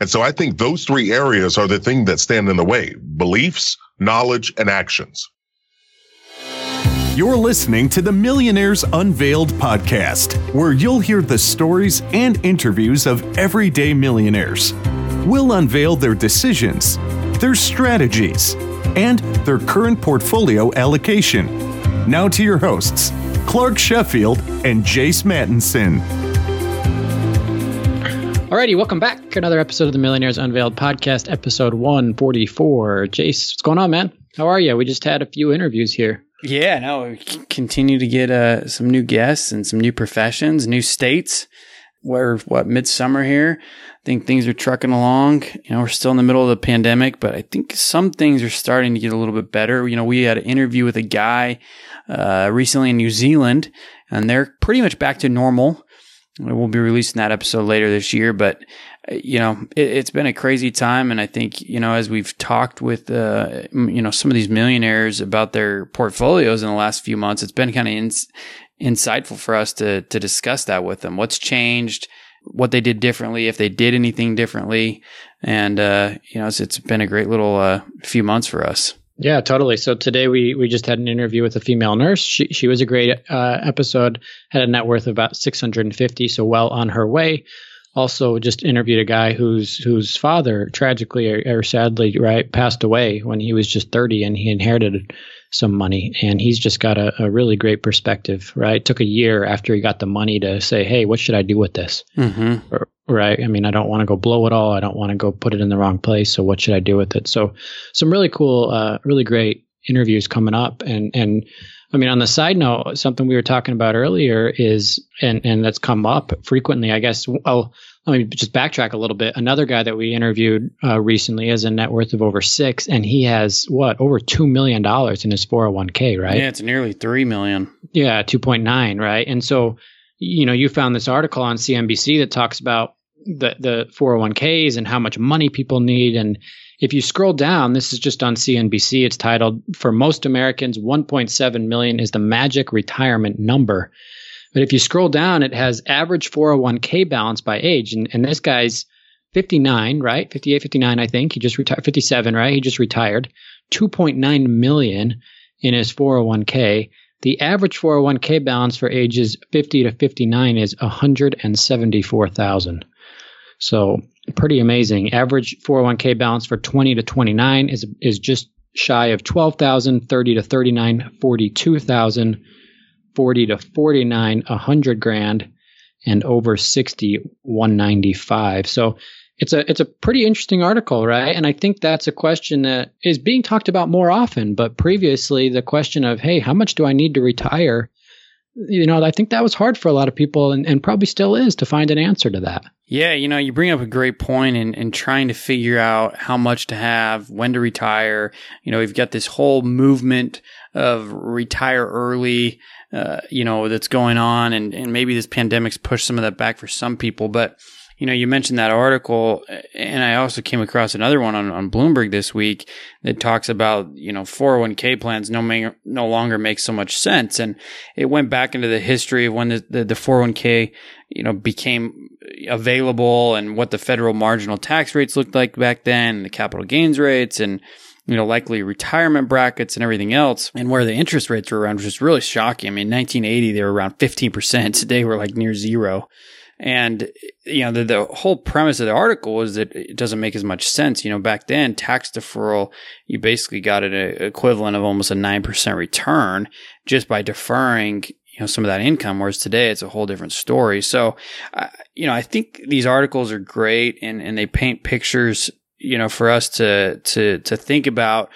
And so I think those three areas are the thing that stand in the way. Beliefs, knowledge, and actions. You're listening to the Millionaires Unveiled podcast, where you'll hear the stories and interviews of everyday millionaires. We'll unveil their decisions, their strategies, and their current portfolio allocation. Now to your hosts, Clark Sheffield and Jace Mattinson. Alrighty, welcome back. To another episode of the Millionaires Unveiled podcast, episode 144. Jace, what's going on, man? How are you? We just had a few interviews here. Yeah, no, we continue to get uh, some new guests and some new professions, new states. We're what midsummer here. I think things are trucking along. You know, we're still in the middle of the pandemic, but I think some things are starting to get a little bit better. You know, we had an interview with a guy uh, recently in New Zealand, and they're pretty much back to normal. We'll be releasing that episode later this year, but uh, you know, it, has been a crazy time. And I think, you know, as we've talked with, uh, you know, some of these millionaires about their portfolios in the last few months, it's been kind of ins- insightful for us to, to discuss that with them. What's changed, what they did differently, if they did anything differently. And, uh, you know, it's, it's been a great little, uh, few months for us. Yeah, totally. So today we we just had an interview with a female nurse. She she was a great uh, episode. Had a net worth of about 650, so well on her way. Also, just interviewed a guy whose whose father tragically or, or sadly right passed away when he was just 30, and he inherited some money, and he's just got a, a really great perspective. Right, It took a year after he got the money to say, "Hey, what should I do with this?" Mm-hmm. Or, right? I mean, I don't want to go blow it all. I don't want to go put it in the wrong place. So what should I do with it? So some really cool, uh, really great interviews coming up. And, and I mean, on the side note, something we were talking about earlier is, and, and that's come up frequently, I guess. Oh, let me just backtrack a little bit. Another guy that we interviewed uh, recently has a net worth of over six, and he has what over two million dollars in his 401k, right? Yeah, it's nearly three million. Yeah, two point nine, right? And so, you know, you found this article on CNBC that talks about the the 401ks and how much money people need and if you scroll down this is just on CNBC it's titled for most Americans 1.7 million is the magic retirement number but if you scroll down it has average 401k balance by age. And, and this guy's 59 right? 58 59 I think. He just retired 57 right? He just retired. 2.9 million in his 401k the average 401k balance for ages 50 to 59 is 174,000. So pretty amazing. Average 401k balance for 20 to 29 is is just shy of 12,000, 30 to 39, 42,000, 40 to 49, 100 grand, and over 60, 195. So it's a it's a pretty interesting article, right? And I think that's a question that is being talked about more often. But previously, the question of hey, how much do I need to retire? you know, I think that was hard for a lot of people and, and probably still is to find an answer to that. Yeah, you know, you bring up a great point in, in trying to figure out how much to have, when to retire. You know, we've got this whole movement of retire early, uh, you know, that's going on. And, and maybe this pandemic's pushed some of that back for some people. But you know, you mentioned that article, and I also came across another one on, on Bloomberg this week that talks about, you know, 401k plans no, ma- no longer make so much sense. And it went back into the history of when the, the, the 401k, you know, became available and what the federal marginal tax rates looked like back then, the capital gains rates and, you know, likely retirement brackets and everything else, and where the interest rates were around, which is really shocking. I mean, 1980, they were around 15%. Today, we're like near zero. And, you know, the, the whole premise of the article was that it doesn't make as much sense. You know, back then, tax deferral, you basically got an equivalent of almost a 9% return just by deferring, you know, some of that income. Whereas today, it's a whole different story. So, uh, you know, I think these articles are great and, and they paint pictures, you know, for us to, to, to think about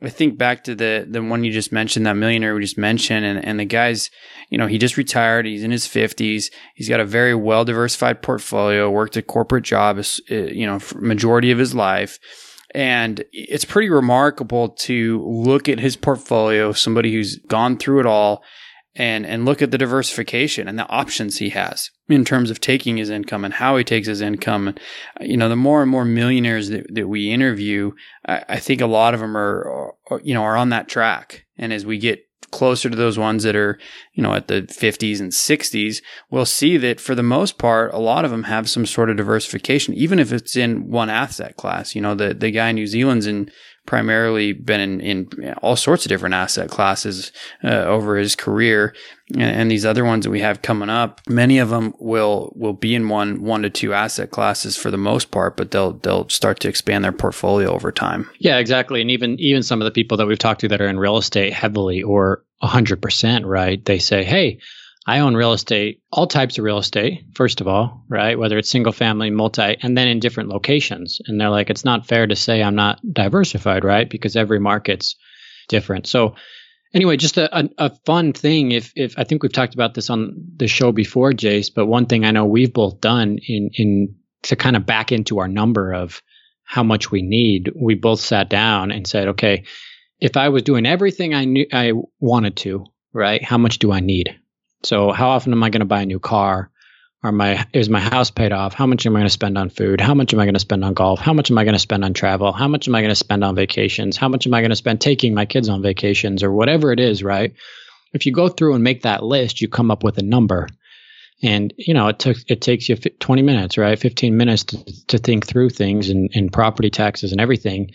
I think back to the the one you just mentioned, that millionaire we just mentioned, and and the guy's, you know, he just retired. He's in his fifties. He's got a very well diversified portfolio. Worked a corporate job, uh, you know, majority of his life, and it's pretty remarkable to look at his portfolio. Somebody who's gone through it all, and and look at the diversification and the options he has in terms of taking his income and how he takes his income. You know, the more and more millionaires that, that we interview, I, I think a lot of them are, are, you know, are on that track. And as we get closer to those ones that are, you know, at the 50s and 60s, we'll see that for the most part, a lot of them have some sort of diversification, even if it's in one asset class. You know, the, the guy in New Zealand's in primarily been in, in all sorts of different asset classes uh, over his career. And, and, these other ones that we have coming up, many of them will will be in one one to two asset classes for the most part, but they'll they'll start to expand their portfolio over time. Yeah, exactly. And even even some of the people that we've talked to that are in real estate heavily or 100%, right? They say, "Hey, I own real estate, all types of real estate, first of all, right? Whether it's single family, multi, and then in different locations. And they're like, it's not fair to say I'm not diversified, right? Because every market's different. So, anyway, just a, a, a, fun thing. If, if I think we've talked about this on the show before, Jace, but one thing I know we've both done in, in to kind of back into our number of how much we need, we both sat down and said, okay, if I was doing everything I knew I wanted to, right? How much do I need? So how often am I going to buy a new car? My is my house paid off? How much am I going to spend on food? How much am I going to spend on golf? How much am I going to spend on travel? How much am I going to spend on vacations? How much am I going to spend taking my kids on vacations or whatever it is, right? If you go through and make that list, you come up with a number. And you know, it took it takes you 20 minutes, right? 15 minutes to, to think through things and, and property taxes and everything.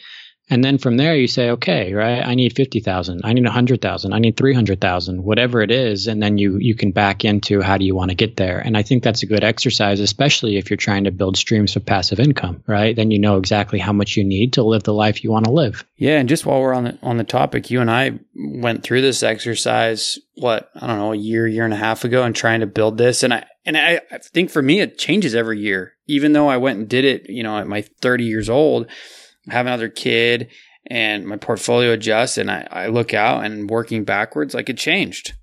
And then from there, you say, okay, right, I need 50,000, I need 100,000, I need 300,000, whatever it is. And then you, you can back into how do you want to get there. And I think that's a good exercise, especially if you're trying to build streams of passive income, right? Then you know exactly how much you need to live the life you want to live. Yeah. And just while we're on the, on the topic, you and I went through this exercise, what, I don't know, a year, year and a half ago and trying to build this. And I, and I, I think for me, it changes every year. Even though I went and did it, you know, at my 30 years old, have another kid and my portfolio adjusts and I, I look out and working backwards, like it changed.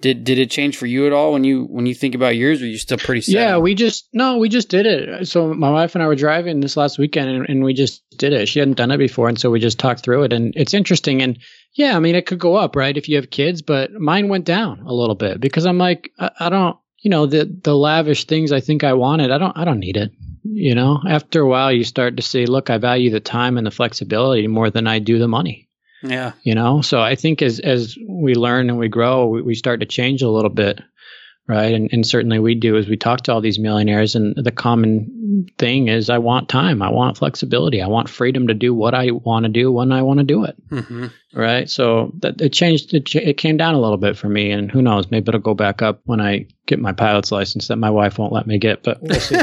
Did did it change for you at all when you when you think about yours? Or are you still pretty? Set yeah, we just no, we just did it. So my wife and I were driving this last weekend, and, and, we just did it. She hadn't done it before, and so we just talked through it. And it's interesting. And yeah, I mean, it could go up, right, if you have kids, but mine went down a little bit because I'm like, I, I don't, you know, the the lavish things I think I wanted, I don't, I don't need it you know? After a while you start to say look i value the time and the flexibility more than i do the money. Yeah. You know? So i think as as we learn and we grow we, we start to change a little bit right? And, and certainly we do as we talk to all these millionaires and the common thing is i want time. I want flexibility. I want freedom to do what i want to do when i want to do it. Mm-hmm. right? So that it changed it, it came down a little bit for me and who knows maybe it'll go back up when i get my pilot's license that my wife won't let me get but we'll see.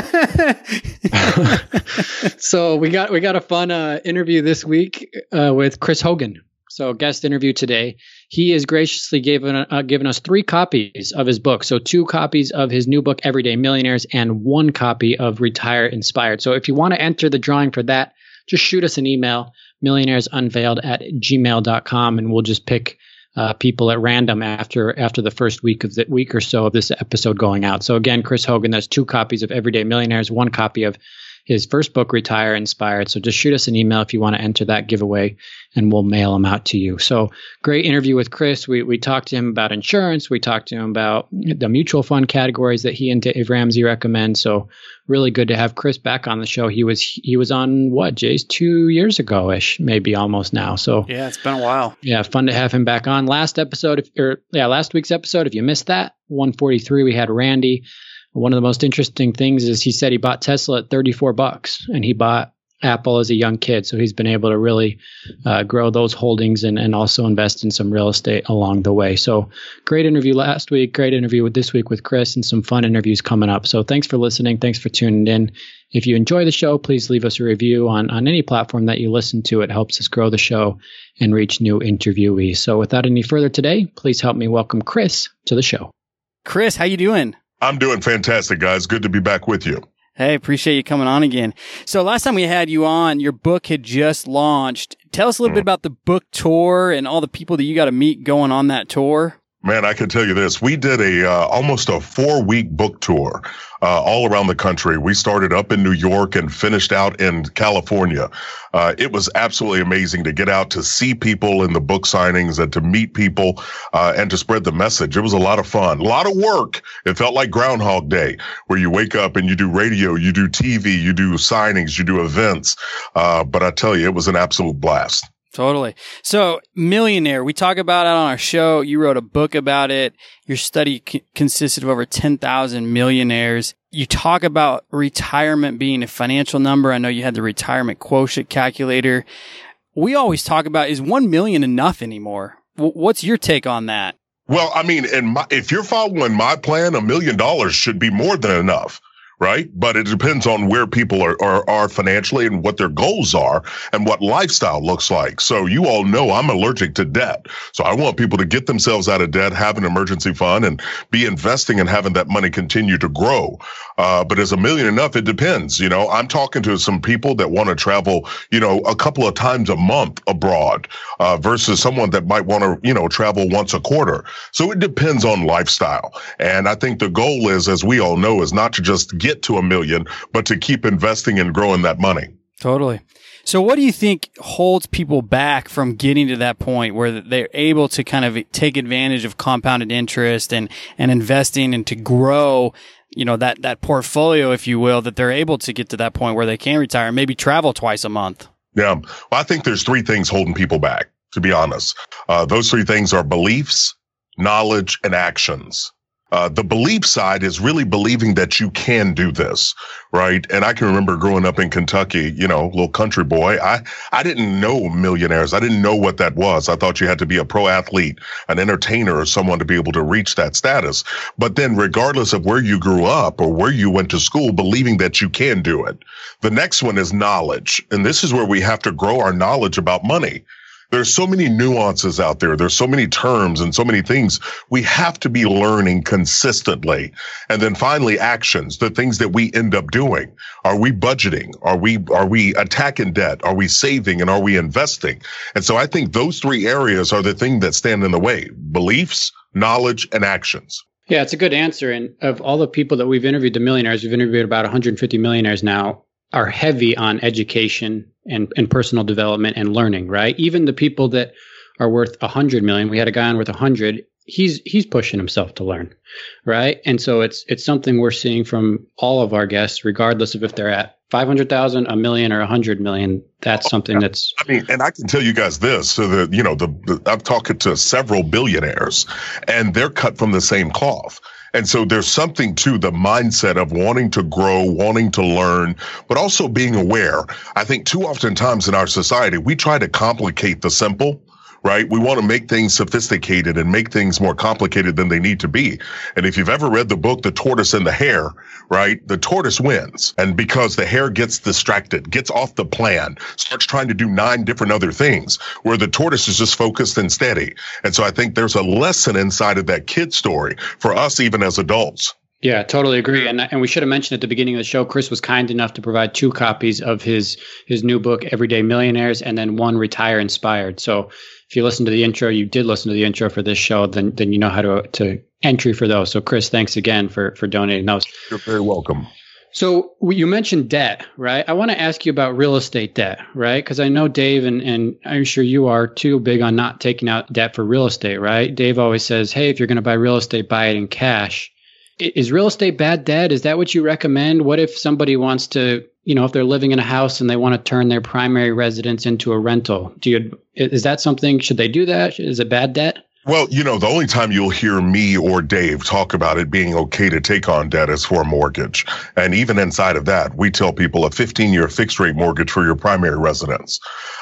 So we got we got a fun uh, interview this week uh, with chris hogan so guest interview today he has graciously given uh, given us three copies of his book. So two copies of his new book, Everyday Millionaires, and one copy of Retire Inspired. So if you want to enter the drawing for that, just shoot us an email, millionairesunveiled at gmail.com, and we'll just pick uh, people at random after after the first week of the week or so of this episode going out. So again, Chris Hogan, that's two copies of Everyday Millionaires, one copy of his first book, Retire Inspired. So just shoot us an email if you want to enter that giveaway and we'll mail them out to you. So great interview with Chris. We, we talked to him about insurance. We talked to him about the mutual fund categories that he and Dave Ramsey recommend. So really good to have Chris back on the show. He was, he was on what, Jace two years ago ish, maybe almost now. So yeah, it's been a while. Yeah. Fun to have him back on last episode. If, or yeah, last week's episode, if you missed that 143, we had Randy one of the most interesting things is he said he bought Tesla at 34 bucks and he bought Apple as a young kid. So he's been able to really uh, grow those holdings and, and also invest in some real estate along the way. So great interview last week, great interview with this week with Chris, and some fun interviews coming up. So thanks for listening. Thanks for tuning in. If you enjoy the show, please leave us a review on, on any platform that you listen to. It helps us grow the show and reach new interviewees. So without any further today, please help me welcome Chris to the show. Chris, how you doing? I'm doing fantastic, guys. Good to be back with you. Hey, appreciate you coming on again. So last time we had you on, your book had just launched. Tell us a little mm-hmm. bit about the book tour and all the people that you got to meet going on that tour. Man, I can tell you this. We did a uh, almost a four week book tour uh, all around the country. We started up in New York and finished out in California. Uh, it was absolutely amazing to get out to see people in the book signings and to meet people uh, and to spread the message. It was a lot of fun, a lot of work. It felt like Groundhog Day, where you wake up and you do radio, you do TV, you do signings, you do events. Uh, but I tell you, it was an absolute blast. Totally. So, millionaire, we talk about it on our show. You wrote a book about it. Your study c- consisted of over 10,000 millionaires. You talk about retirement being a financial number. I know you had the retirement quotient calculator. We always talk about is 1 million enough anymore? W- what's your take on that? Well, I mean, my, if you're following my plan, a million dollars should be more than enough right? But it depends on where people are, are, are financially and what their goals are and what lifestyle looks like. So you all know I'm allergic to debt. So I want people to get themselves out of debt, have an emergency fund and be investing and having that money continue to grow. Uh, but is a million enough? It depends. You know, I'm talking to some people that want to travel, you know, a couple of times a month abroad, uh, versus someone that might want to, you know, travel once a quarter. So it depends on lifestyle. And I think the goal is, as we all know, is not to just get to a million, but to keep investing and growing that money. Totally. So, what do you think holds people back from getting to that point where they're able to kind of take advantage of compounded interest and, and investing and to grow, you know, that, that portfolio, if you will, that they're able to get to that point where they can retire and maybe travel twice a month? Yeah. Well, I think there's three things holding people back, to be honest. Uh, those three things are beliefs, knowledge, and actions. Uh, the belief side is really believing that you can do this, right? And I can remember growing up in Kentucky, you know, little country boy. I, I didn't know millionaires. I didn't know what that was. I thought you had to be a pro athlete, an entertainer or someone to be able to reach that status. But then regardless of where you grew up or where you went to school, believing that you can do it. The next one is knowledge. And this is where we have to grow our knowledge about money there's so many nuances out there. There's so many terms and so many things we have to be learning consistently. And then finally, actions, the things that we end up doing. Are we budgeting? Are we, are we attacking debt? Are we saving and are we investing? And so I think those three areas are the thing that stand in the way. Beliefs, knowledge, and actions. Yeah, it's a good answer. And of all the people that we've interviewed, the millionaires, we've interviewed about 150 millionaires now, are heavy on education and, and personal development and learning, right? Even the people that are worth a hundred million, we had a guy on worth a hundred, he's he's pushing himself to learn, right? And so it's it's something we're seeing from all of our guests, regardless of if they're at five hundred thousand, a million, or a hundred million. That's oh, something that's. I mean, and I can tell you guys this: so that you know, the, the I've talked to several billionaires, and they're cut from the same cloth. And so there's something to the mindset of wanting to grow, wanting to learn, but also being aware. I think too often times in our society, we try to complicate the simple right? We want to make things sophisticated and make things more complicated than they need to be. And if you've ever read the book, The Tortoise and the Hare, right? The tortoise wins. And because the hare gets distracted, gets off the plan, starts trying to do nine different other things where the tortoise is just focused and steady. And so I think there's a lesson inside of that kid story for us, even as adults. Yeah, totally agree. And and we should have mentioned at the beginning of the show, Chris was kind enough to provide two copies of his his new book, Everyday Millionaires, and then one Retire Inspired. So if you listen to the intro, you did listen to the intro for this show, then then you know how to to entry for those. So Chris, thanks again for for donating those. You're very welcome. So you mentioned debt, right? I want to ask you about real estate debt, right? Because I know Dave and, and I'm sure you are too big on not taking out debt for real estate, right? Dave always says, hey, if you're going to buy real estate, buy it in cash. Is real estate bad debt? Is that what you recommend? What if somebody wants to you know, if they're living in a house and they want to turn their primary residence into a rental, do you is that something? Should they do that? Is it bad debt? Well, you know, the only time you'll hear me or Dave talk about it being okay to take on debt is for a mortgage. And even inside of that, we tell people a 15 year fixed rate mortgage for your primary residence.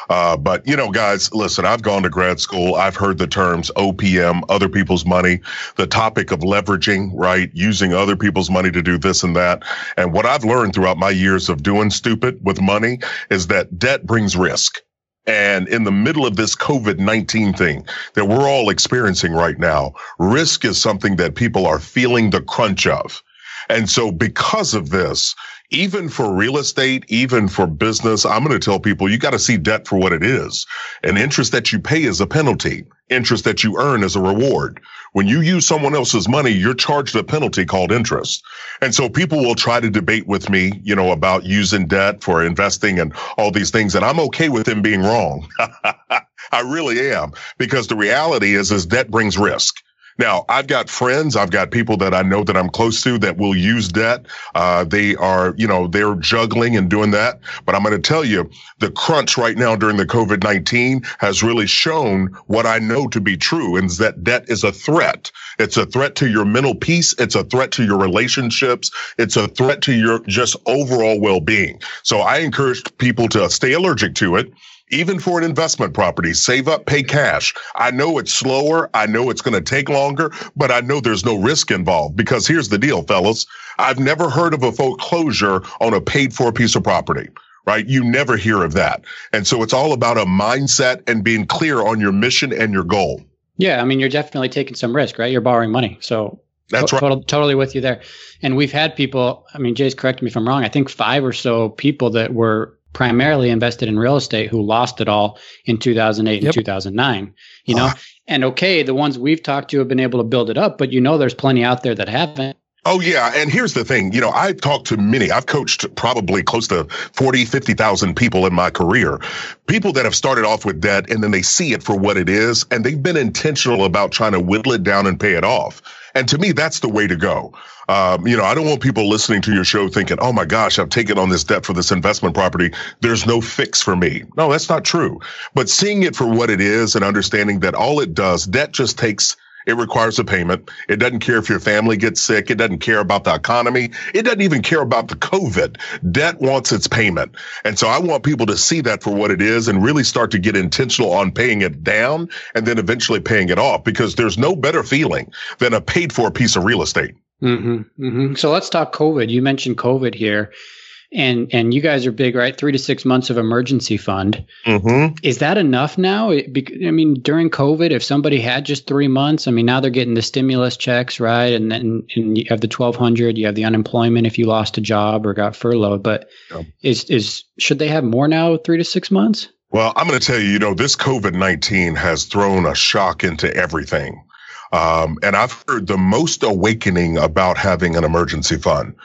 Uh, but you know, guys, listen, I've gone to grad school. I've heard the terms OPM, other people's money, the topic of leveraging, right? Using other people's money to do this and that. And what I've learned throughout my years of doing stupid with money is that debt brings risk. And in the middle of this COVID 19 thing that we're all experiencing right now, risk is something that people are feeling the crunch of. And so because of this, even for real estate, even for business, I'm going to tell people you got to see debt for what it is. And interest that you pay is a penalty. Interest that you earn is a reward. When you use someone else's money, you're charged a penalty called interest. And so people will try to debate with me, you know, about using debt for investing and all these things. And I'm okay with them being wrong. I really am because the reality is, is debt brings risk. Now, I've got friends, I've got people that I know that I'm close to that will use debt. Uh, they are, you know, they're juggling and doing that. But I'm going to tell you, the crunch right now during the COVID 19 has really shown what I know to be true, and that debt is a threat. It's a threat to your mental peace. It's a threat to your relationships. It's a threat to your just overall well being. So I encourage people to stay allergic to it even for an investment property, save up, pay cash. I know it's slower. I know it's going to take longer, but I know there's no risk involved because here's the deal, fellas. I've never heard of a foreclosure on a paid for piece of property. Right. You never hear of that. And so it's all about a mindset and being clear on your mission and your goal. Yeah. I mean, you're definitely taking some risk, right? You're borrowing money. So that's to- right. Total, totally with you there. And we've had people, I mean, Jace correct me if I'm wrong. I think five or so people that were primarily invested in real estate who lost it all in 2008 yep. and 2009 you know uh, and okay the ones we've talked to have been able to build it up but you know there's plenty out there that haven't Oh yeah, and here's the thing, you know, I've talked to many. I've coached probably close to 40, 50,000 people in my career. People that have started off with debt and then they see it for what it is and they've been intentional about trying to whittle it down and pay it off. And to me, that's the way to go. Um, you know, I don't want people listening to your show thinking, oh my gosh, I've taken on this debt for this investment property. There's no fix for me. No, that's not true. But seeing it for what it is and understanding that all it does, debt just takes it requires a payment. It doesn't care if your family gets sick. It doesn't care about the economy. It doesn't even care about the COVID. Debt wants its payment. And so I want people to see that for what it is and really start to get intentional on paying it down and then eventually paying it off because there's no better feeling than a paid for piece of real estate. Mm-hmm, mm-hmm. So let's talk COVID. You mentioned COVID here and and you guys are big, right? Three to six months of emergency fund. Mm-hmm. Is that enough now? I mean, during COVID, if somebody had just three months, I mean, now they're getting the stimulus checks, right? And then and you have the twelve hundred, you have the unemployment if you lost a job or got furloughed. But yeah. is is should they have more now? Three to six months? Well, I'm going to tell you, you know, this COVID 19 has thrown a shock into everything. Um, and I've heard the most awakening about having an emergency fund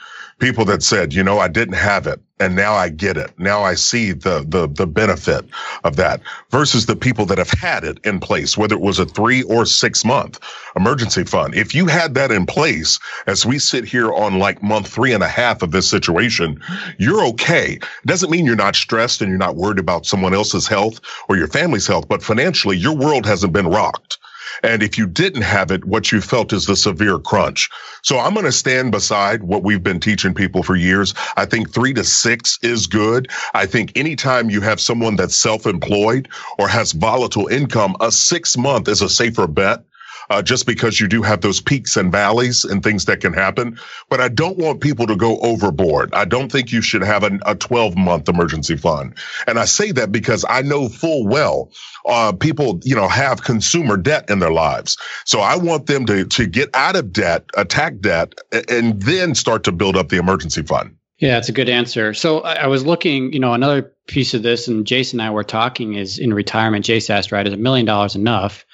people that said, you know, I didn't have it and now I get it. Now I see the, the, the benefit of that versus the people that have had it in place, whether it was a three or six month emergency fund. If you had that in place as we sit here on like month three and a half of this situation, you're okay. Doesn't mean you're not stressed and you're not worried about someone else's health or your family's health, but financially your world hasn't been rocked. And if you didn't have it, what you felt is the severe crunch. So I'm going to stand beside what we've been teaching people for years. I think three to six is good. I think anytime you have someone that's self-employed or has volatile income, a six month is a safer bet uh, just because you do have those peaks and valleys and things that can happen. But I don't want people to go overboard. I don't think you should have a 12 month emergency fund. And I say that because I know full well uh, people, you know, have consumer debt in their lives. So I want them to to get out of debt, attack debt, and then start to build up the emergency fund. Yeah, it's a good answer. So I, was looking, you know, another piece of this, and Jason and I were talking is in retirement. Jason asked, right, is a million dollars enough?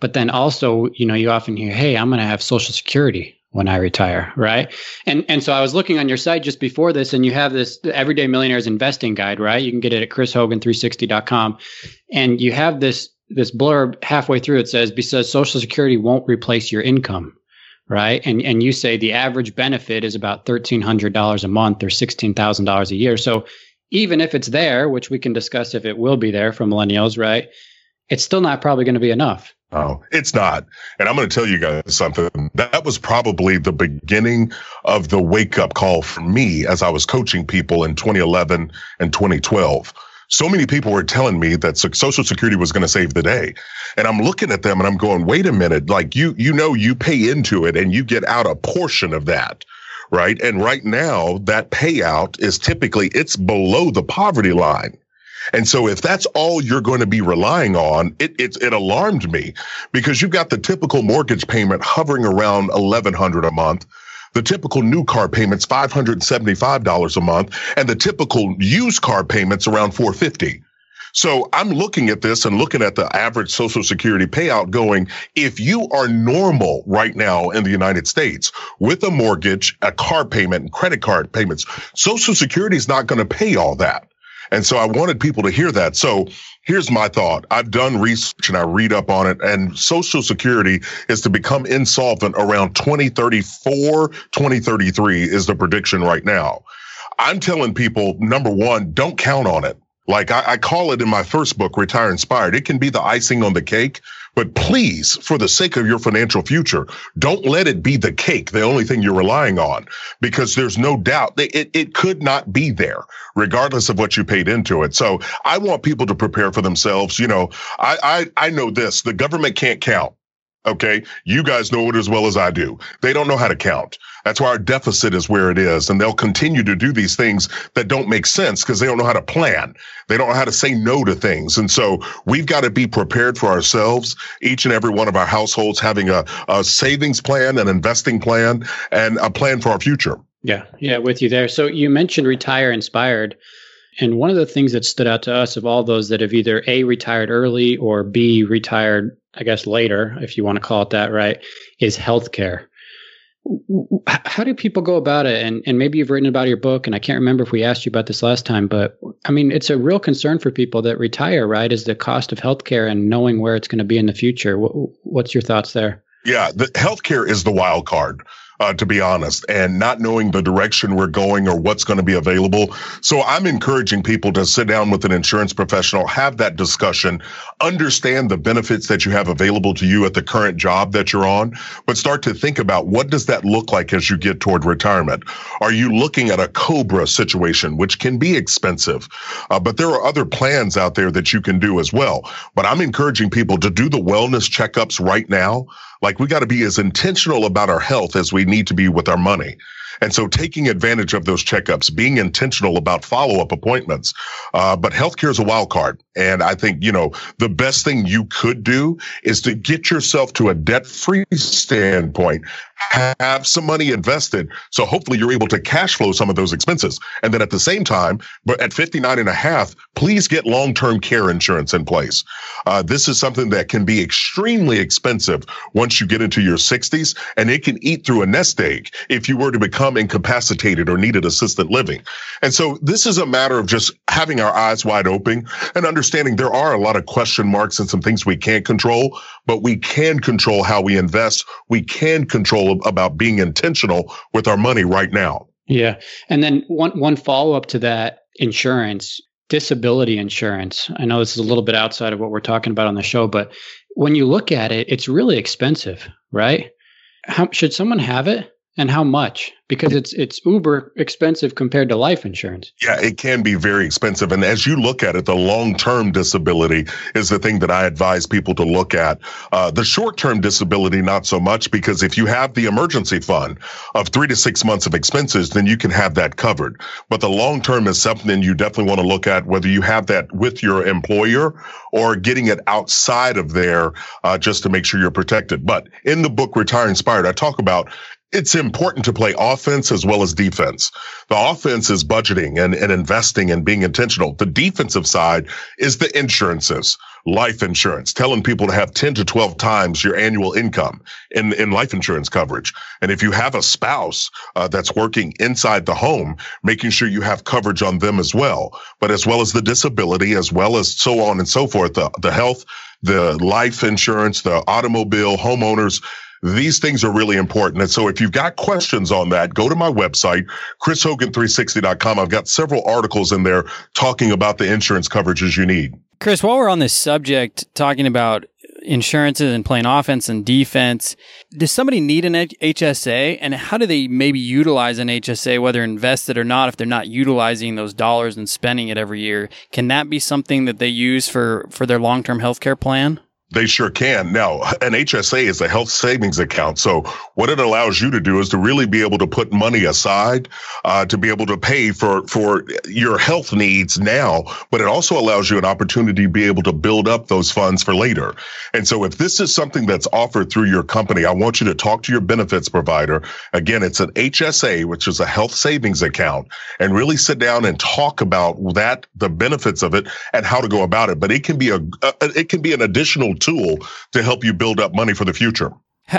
But then also, you know, you often hear, hey, I'm going to have Social Security when I retire, right? And and so I was looking on your site just before this, and you have this Everyday Millionaires Investing Guide, right? You can get it at chrishogan360.com, and you have this this blurb halfway through. It says because Social Security won't replace your income, right? And and you say the average benefit is about thirteen hundred dollars a month or sixteen thousand dollars a year. So even if it's there, which we can discuss if it will be there for millennials, right? It's still not probably going to be enough. Oh, it's not. And I'm going to tell you guys something. That was probably the beginning of the wake up call for me as I was coaching people in 2011 and 2012. So many people were telling me that social security was going to save the day. And I'm looking at them and I'm going, wait a minute. Like you, you know, you pay into it and you get out a portion of that. Right. And right now that payout is typically it's below the poverty line. And so if that's all you're going to be relying on, it, it, it alarmed me because you've got the typical mortgage payment hovering around 1100 a month. The typical new car payments, $575 a month, and the typical used car payments around 450. So I'm looking at this and looking at the average social security payout going, if you are normal right now in the United States with a mortgage, a car payment and credit card payments, social security is not going to pay all that. And so I wanted people to hear that. So here's my thought. I've done research and I read up on it and social security is to become insolvent around 2034, 2033 is the prediction right now. I'm telling people, number one, don't count on it. Like I, I, call it in my first book, Retire Inspired. It can be the icing on the cake, but please, for the sake of your financial future, don't let it be the cake, the only thing you're relying on, because there's no doubt that it, it could not be there, regardless of what you paid into it. So I want people to prepare for themselves. You know, I, I, I know this, the government can't count. Okay. You guys know it as well as I do. They don't know how to count. That's why our deficit is where it is. And they'll continue to do these things that don't make sense because they don't know how to plan. They don't know how to say no to things. And so we've got to be prepared for ourselves, each and every one of our households having a, a savings plan, an investing plan, and a plan for our future. Yeah. Yeah. With you there. So you mentioned retire inspired. And one of the things that stood out to us of all those that have either A, retired early or B, retired, I guess, later, if you want to call it that, right, is healthcare how do people go about it? And, and maybe you've written about your book and i can't remember if we asked you about this last time but i mean it's a real concern for people that retire right is the cost of healthcare and knowing where it's going to be in the future. What, what's your thoughts there? Yeah the healthcare is the wild card uh, to be honest, and not knowing the direction we're going or what's going to be available. So I'm encouraging people to sit down with an insurance professional, have that discussion, understand the benefits that you have available to you at the current job that you're on, but start to think about what does that look like as you get toward retirement? Are you looking at a COBRA situation, which can be expensive, uh, but there are other plans out there that you can do as well. But I'm encouraging people to do the wellness checkups right now like we got to be as intentional about our health as we need to be with our money. And so taking advantage of those checkups, being intentional about follow up appointments. Uh, but healthcare is a wild card. And I think, you know, the best thing you could do is to get yourself to a debt free standpoint, have some money invested. So hopefully you're able to cash flow some of those expenses. And then at the same time, but at 59 and a half, please get long-term care insurance in place. Uh, this is something that can be extremely expensive once you get into your 60s and it can eat through a nest egg if you were to become incapacitated or needed assisted living. And so this is a matter of just having our eyes wide open and understanding there are a lot of question marks and some things we can't control, but we can control how we invest. We can control about being intentional with our money right now. Yeah. And then one one follow up to that insurance, disability insurance. I know this is a little bit outside of what we're talking about on the show, but when you look at it, it's really expensive, right? How should someone have it? And how much? Because it's it's uber expensive compared to life insurance. Yeah it can be very expensive. And as you look at it the long-term disability is the thing that i advise people to look at. Uh, the short-term disability not so much because if you have the emergency fund of three to six months of expenses then you can have that covered. But the long term is something you definitely want to look at whether you have that with your employer or getting it outside of there uh, just to make sure you're protected. But in the book retire inspired i talk about it's important to play offense as well as defense. The offense is budgeting and, and investing and being intentional. The defensive side is the insurances, life insurance, telling people to have 10 to 12 times your annual income in, in life insurance coverage. And if you have a spouse uh, that's working inside the home, making sure you have coverage on them as well, but as well as the disability, as well as so on and so forth, the, the health, the life insurance, the automobile, homeowners, these things are really important. And so if you've got questions on that, go to my website, chrishogan360.com. I've got several articles in there talking about the insurance coverages you need. Chris, while we're on this subject, talking about insurances and playing offense and defense, does somebody need an HSA? And how do they maybe utilize an HSA, whether invested or not, if they're not utilizing those dollars and spending it every year? Can that be something that they use for, for their long term healthcare plan? They sure can. Now, an HSA is a health savings account. So what it allows you to do is to really be able to put money aside, uh, to be able to pay for, for your health needs now, but it also allows you an opportunity to be able to build up those funds for later. And so if this is something that's offered through your company, I want you to talk to your benefits provider. Again, it's an HSA, which is a health savings account and really sit down and talk about that, the benefits of it and how to go about it. But it can be a, a it can be an additional tool to help you build up money for the future.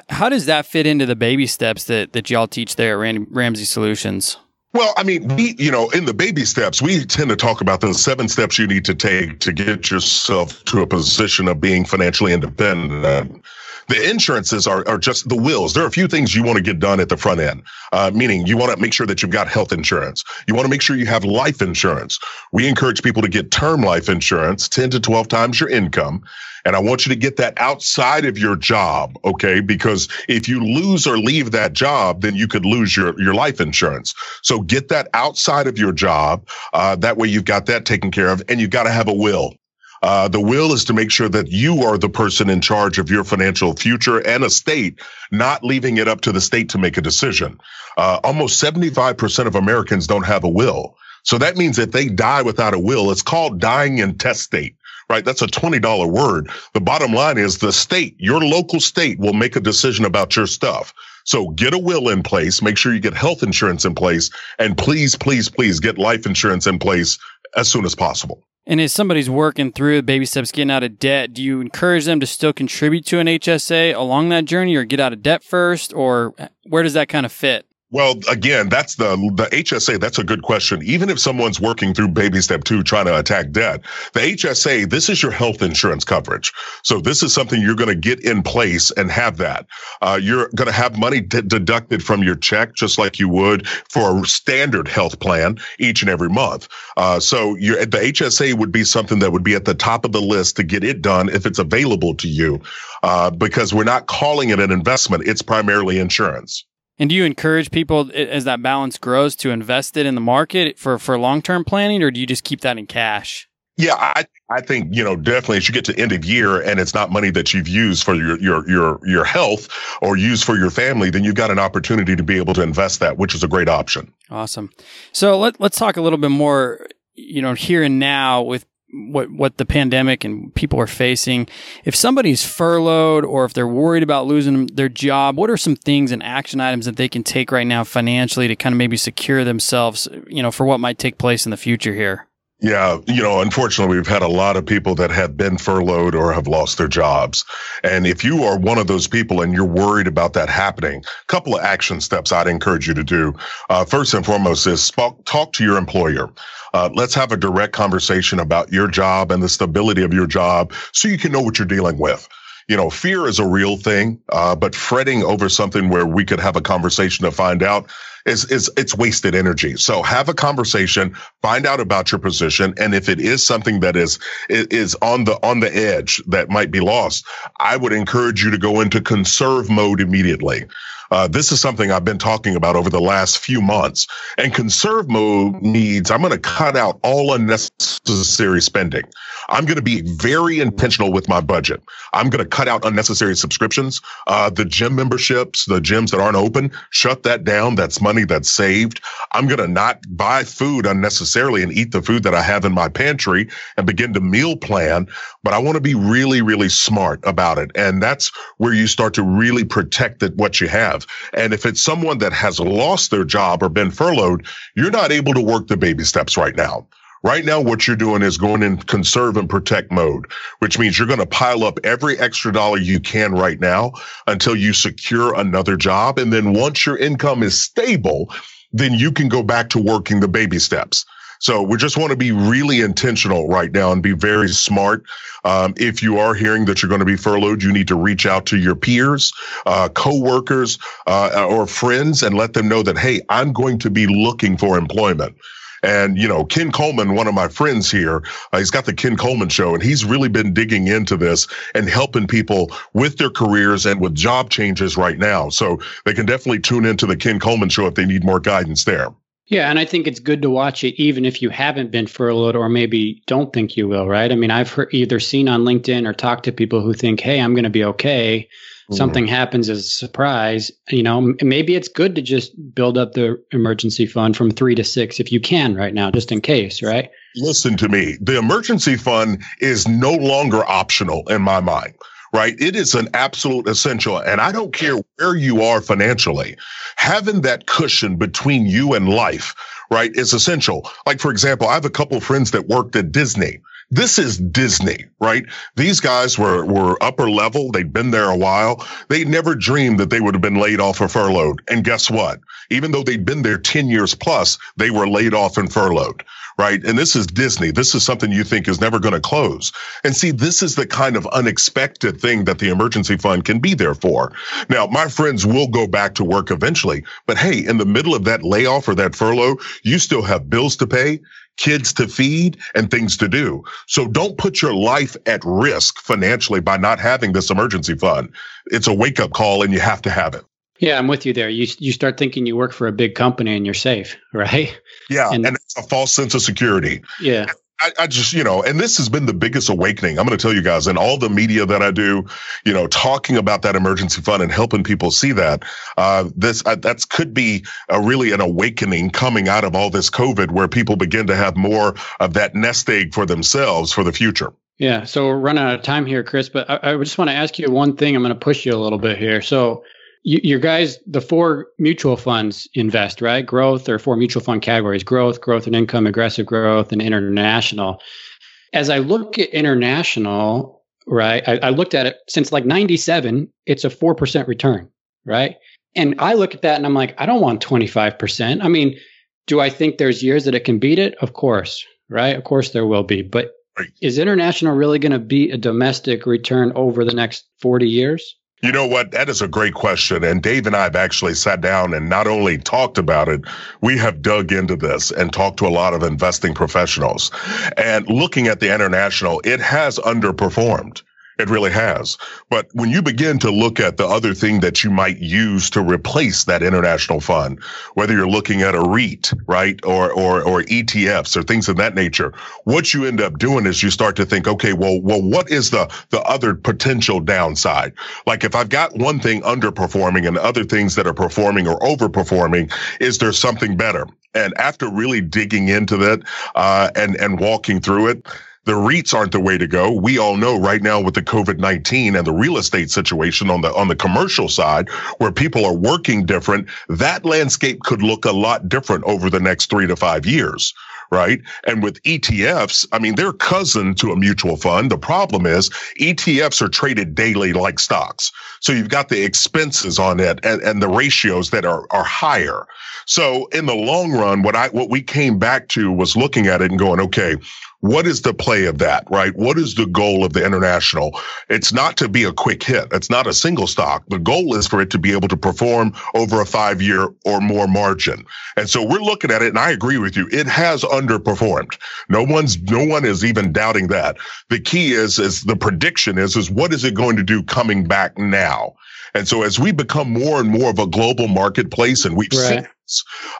How, does that fit into the baby steps that, that y'all teach there at Ramsey Solutions? Well, I mean, we, you know, in the baby steps, we tend to talk about the seven steps you need to take to get yourself to a position of being financially independent. The insurances are, are just the wills. There are a few things you want to get done at the front end, uh, meaning you want to make sure that you've got health insurance. You want to make sure you have life insurance. We encourage people to get term life insurance, 10 to 12 times your income. And I want you to get that outside of your job. Okay. Because if you lose or leave that job, then you could lose your, your life insurance. So get that outside of your job. Uh, that way you've got that taken care of and you've got to have a will. Uh, the will is to make sure that you are the person in charge of your financial future and estate, not leaving it up to the state to make a decision. Uh, almost 75% of Americans don't have a will. So that means if they die without a will, it's called dying intestate right? That's a $20 word. The bottom line is the state, your local state will make a decision about your stuff. So get a will in place, make sure you get health insurance in place, and please, please, please get life insurance in place as soon as possible. And as somebody's working through baby steps, getting out of debt, do you encourage them to still contribute to an HSA along that journey or get out of debt first? Or where does that kind of fit? Well, again, that's the the HSA. That's a good question. Even if someone's working through baby step two, trying to attack debt, the HSA, this is your health insurance coverage. So this is something you're going to get in place and have that. Uh, you're going to have money d- deducted from your check, just like you would for a standard health plan each and every month. Uh, so the HSA would be something that would be at the top of the list to get it done if it's available to you, uh, because we're not calling it an investment; it's primarily insurance. And do you encourage people as that balance grows to invest it in the market for, for long term planning, or do you just keep that in cash? Yeah, I I think you know definitely as you get to end of year and it's not money that you've used for your your your your health or used for your family, then you've got an opportunity to be able to invest that, which is a great option. Awesome. So let let's talk a little bit more, you know, here and now with what what the pandemic and people are facing. If somebody's furloughed or if they're worried about losing their job, what are some things and action items that they can take right now financially to kind of maybe secure themselves, you know, for what might take place in the future here? Yeah, you know, unfortunately, we've had a lot of people that have been furloughed or have lost their jobs. And if you are one of those people and you're worried about that happening, a couple of action steps I'd encourage you to do. Uh, first and foremost is talk to your employer. Uh, let's have a direct conversation about your job and the stability of your job so you can know what you're dealing with you know, fear is a real thing, uh, but fretting over something where we could have a conversation to find out is is it's wasted energy. So have a conversation, find out about your position, and if it is something that is is on the on the edge that might be lost, I would encourage you to go into conserve mode immediately. Uh, this is something I've been talking about over the last few months. And conserve mode needs, I'm going to cut out all unnecessary spending. I'm going to be very intentional with my budget. I'm going to cut out unnecessary subscriptions. Uh, the gym memberships, the gyms that aren't open, shut that down. That's money that's saved. I'm going to not buy food unnecessarily and eat the food that I have in my pantry and begin to meal plan. But I want to be really, really smart about it. And that's where you start to really protect what you have And if it's someone that has lost their job or been furloughed, you're not able to work the baby steps right now. Right now, what you're doing is going in conserve and protect mode, which means you're going to pile up every extra dollar you can right now until you secure another job. And then once your income is stable, then you can go back to working the baby steps. So we just want to be really intentional right now and be very smart. Um, if you are hearing that you're going to be furloughed, you need to reach out to your peers, uh, coworkers, uh, or friends and let them know that, hey, I'm going to be looking for employment. And, you know, Ken Coleman, one of my friends here, uh, he's got the Ken Coleman show and he's really been digging into this and helping people with their careers and with job changes right now. So they can definitely tune into the Ken Coleman show if they need more guidance there. Yeah, and I think it's good to watch it even if you haven't been furloughed or maybe don't think you will, right? I mean, I've heard, either seen on LinkedIn or talked to people who think, "Hey, I'm going to be okay." Mm-hmm. Something happens as a surprise, you know, maybe it's good to just build up the emergency fund from 3 to 6 if you can right now just in case, right? Listen to me. The emergency fund is no longer optional in my mind right? It is an absolute essential. And I don't care where you are financially, having that cushion between you and life, right, is essential. Like, for example, I have a couple friends that worked at Disney. This is Disney, right? These guys were, were upper level. They'd been there a while. They never dreamed that they would have been laid off or furloughed. And guess what? Even though they'd been there 10 years plus, they were laid off and furloughed right? And this is Disney. This is something you think is never going to close. And see, this is the kind of unexpected thing that the emergency fund can be there for. Now, my friends will go back to work eventually, but hey, in the middle of that layoff or that furlough, you still have bills to pay kids to feed and things to do. So don't put your life at risk financially by not having this emergency fund. It's a wake up call and you have to have it. Yeah, I'm with you there. You you start thinking you work for a big company and you're safe, right? Yeah, and, and it's a false sense of security. Yeah. I, I, just, you know, and this has been the biggest awakening. I'm going to tell you guys in all the media that I do, you know, talking about that emergency fund and helping people see that. Uh, this uh, that's could be a really an awakening coming out of all this COVID, where people begin to have more of that nest egg for themselves for the future. Yeah. So we're running out of time here, Chris. But I, I just want to ask you one thing. I'm going to push you a little bit here. So you, your guys, the four mutual funds invest, right? Growth or four mutual fund categories growth, growth and income, aggressive growth, and international. As I look at international, right, I, I looked at it since like 97, it's a 4% return, right? And I look at that and I'm like, I don't want 25%. I mean, do I think there's years that it can beat it? Of course, right? Of course there will be. But is international really going to beat a domestic return over the next 40 years? You know what? That is a great question. And Dave and I have actually sat down and not only talked about it, we have dug into this and talked to a lot of investing professionals. And looking at the international, it has underperformed. It really has. But when you begin to look at the other thing that you might use to replace that international fund, whether you're looking at a REIT, right, or or or ETFs or things of that nature, what you end up doing is you start to think, okay, well, well, what is the the other potential downside? Like if I've got one thing underperforming and other things that are performing or overperforming, is there something better? And after really digging into that uh, and and walking through it the REITs aren't the way to go. We all know right now with the COVID-19 and the real estate situation on the, on the commercial side where people are working different, that landscape could look a lot different over the next three to five years right? And with ETFs, I mean, they're cousin to a mutual fund. The problem is ETFs are traded daily like stocks. So you've got the expenses on it and, and the ratios that are, are higher. So in the long run, what I, what we came back to was looking at it and going, okay, what is the play of that, right? What is the goal of the international? It's not to be a quick hit. It's not a single stock. The goal is for it to be able to perform over a five year or more margin. And so we're looking at it and I agree with you. It has underperformed. No one's, no one is even doubting that. The key is, is the prediction is, is what is it going to do coming back now? And so as we become more and more of a global marketplace and we've right. seen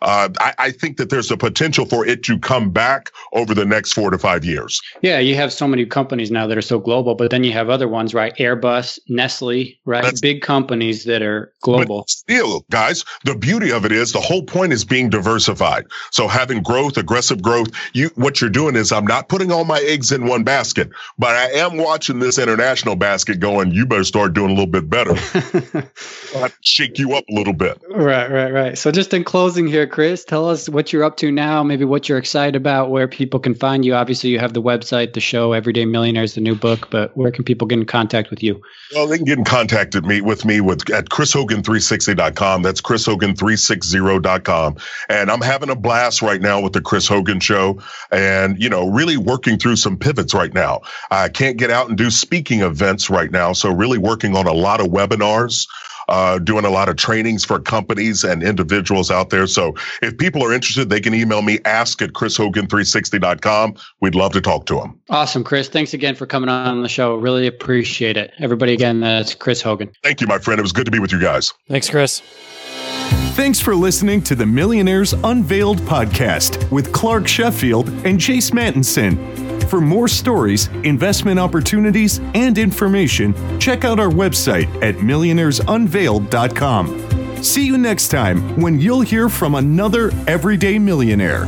uh, I, I, think that there's a potential for it to come back over the next four to five years. Yeah, you have so many companies now that are so global, but then you have other ones, right? Airbus, Nestle, right? That's, Big companies that are global. still, guys, the beauty of it is the whole point is being diversified. So having growth, aggressive growth, you what you're doing is I'm not putting all my eggs in one basket, but I am watching this international basket going, you better start doing a little bit better. shake you up a little bit. Right, right, right. So just in closing closing here, Chris, tell us what you're up to now, maybe what you're excited about, where people can find you. Obviously, you have the website, the show, Everyday Millionaires, the new book, but where can people get in contact with you? Well, they can get in contact with me with me with at chrishogan360.com. That's chrishogan360.com. And I'm having a blast right now with the Chris Hogan show and, you know, really working through some pivots right now. I can't get out and do speaking events right now. So really working on a lot of webinars uh, doing a lot of trainings for companies and individuals out there. So if people are interested, they can email me, ask at chrishogan360.com. We'd love to talk to them. Awesome, Chris. Thanks again for coming on the show. Really appreciate it. Everybody, again, that's Chris Hogan. Thank you, my friend. It was good to be with you guys. Thanks, Chris. Thanks for listening to the Millionaires Unveiled podcast with Clark Sheffield and Jace Mattinson. For more stories, investment opportunities, and information, check out our website at millionairesunveiled.com. See you next time when you'll hear from another everyday millionaire.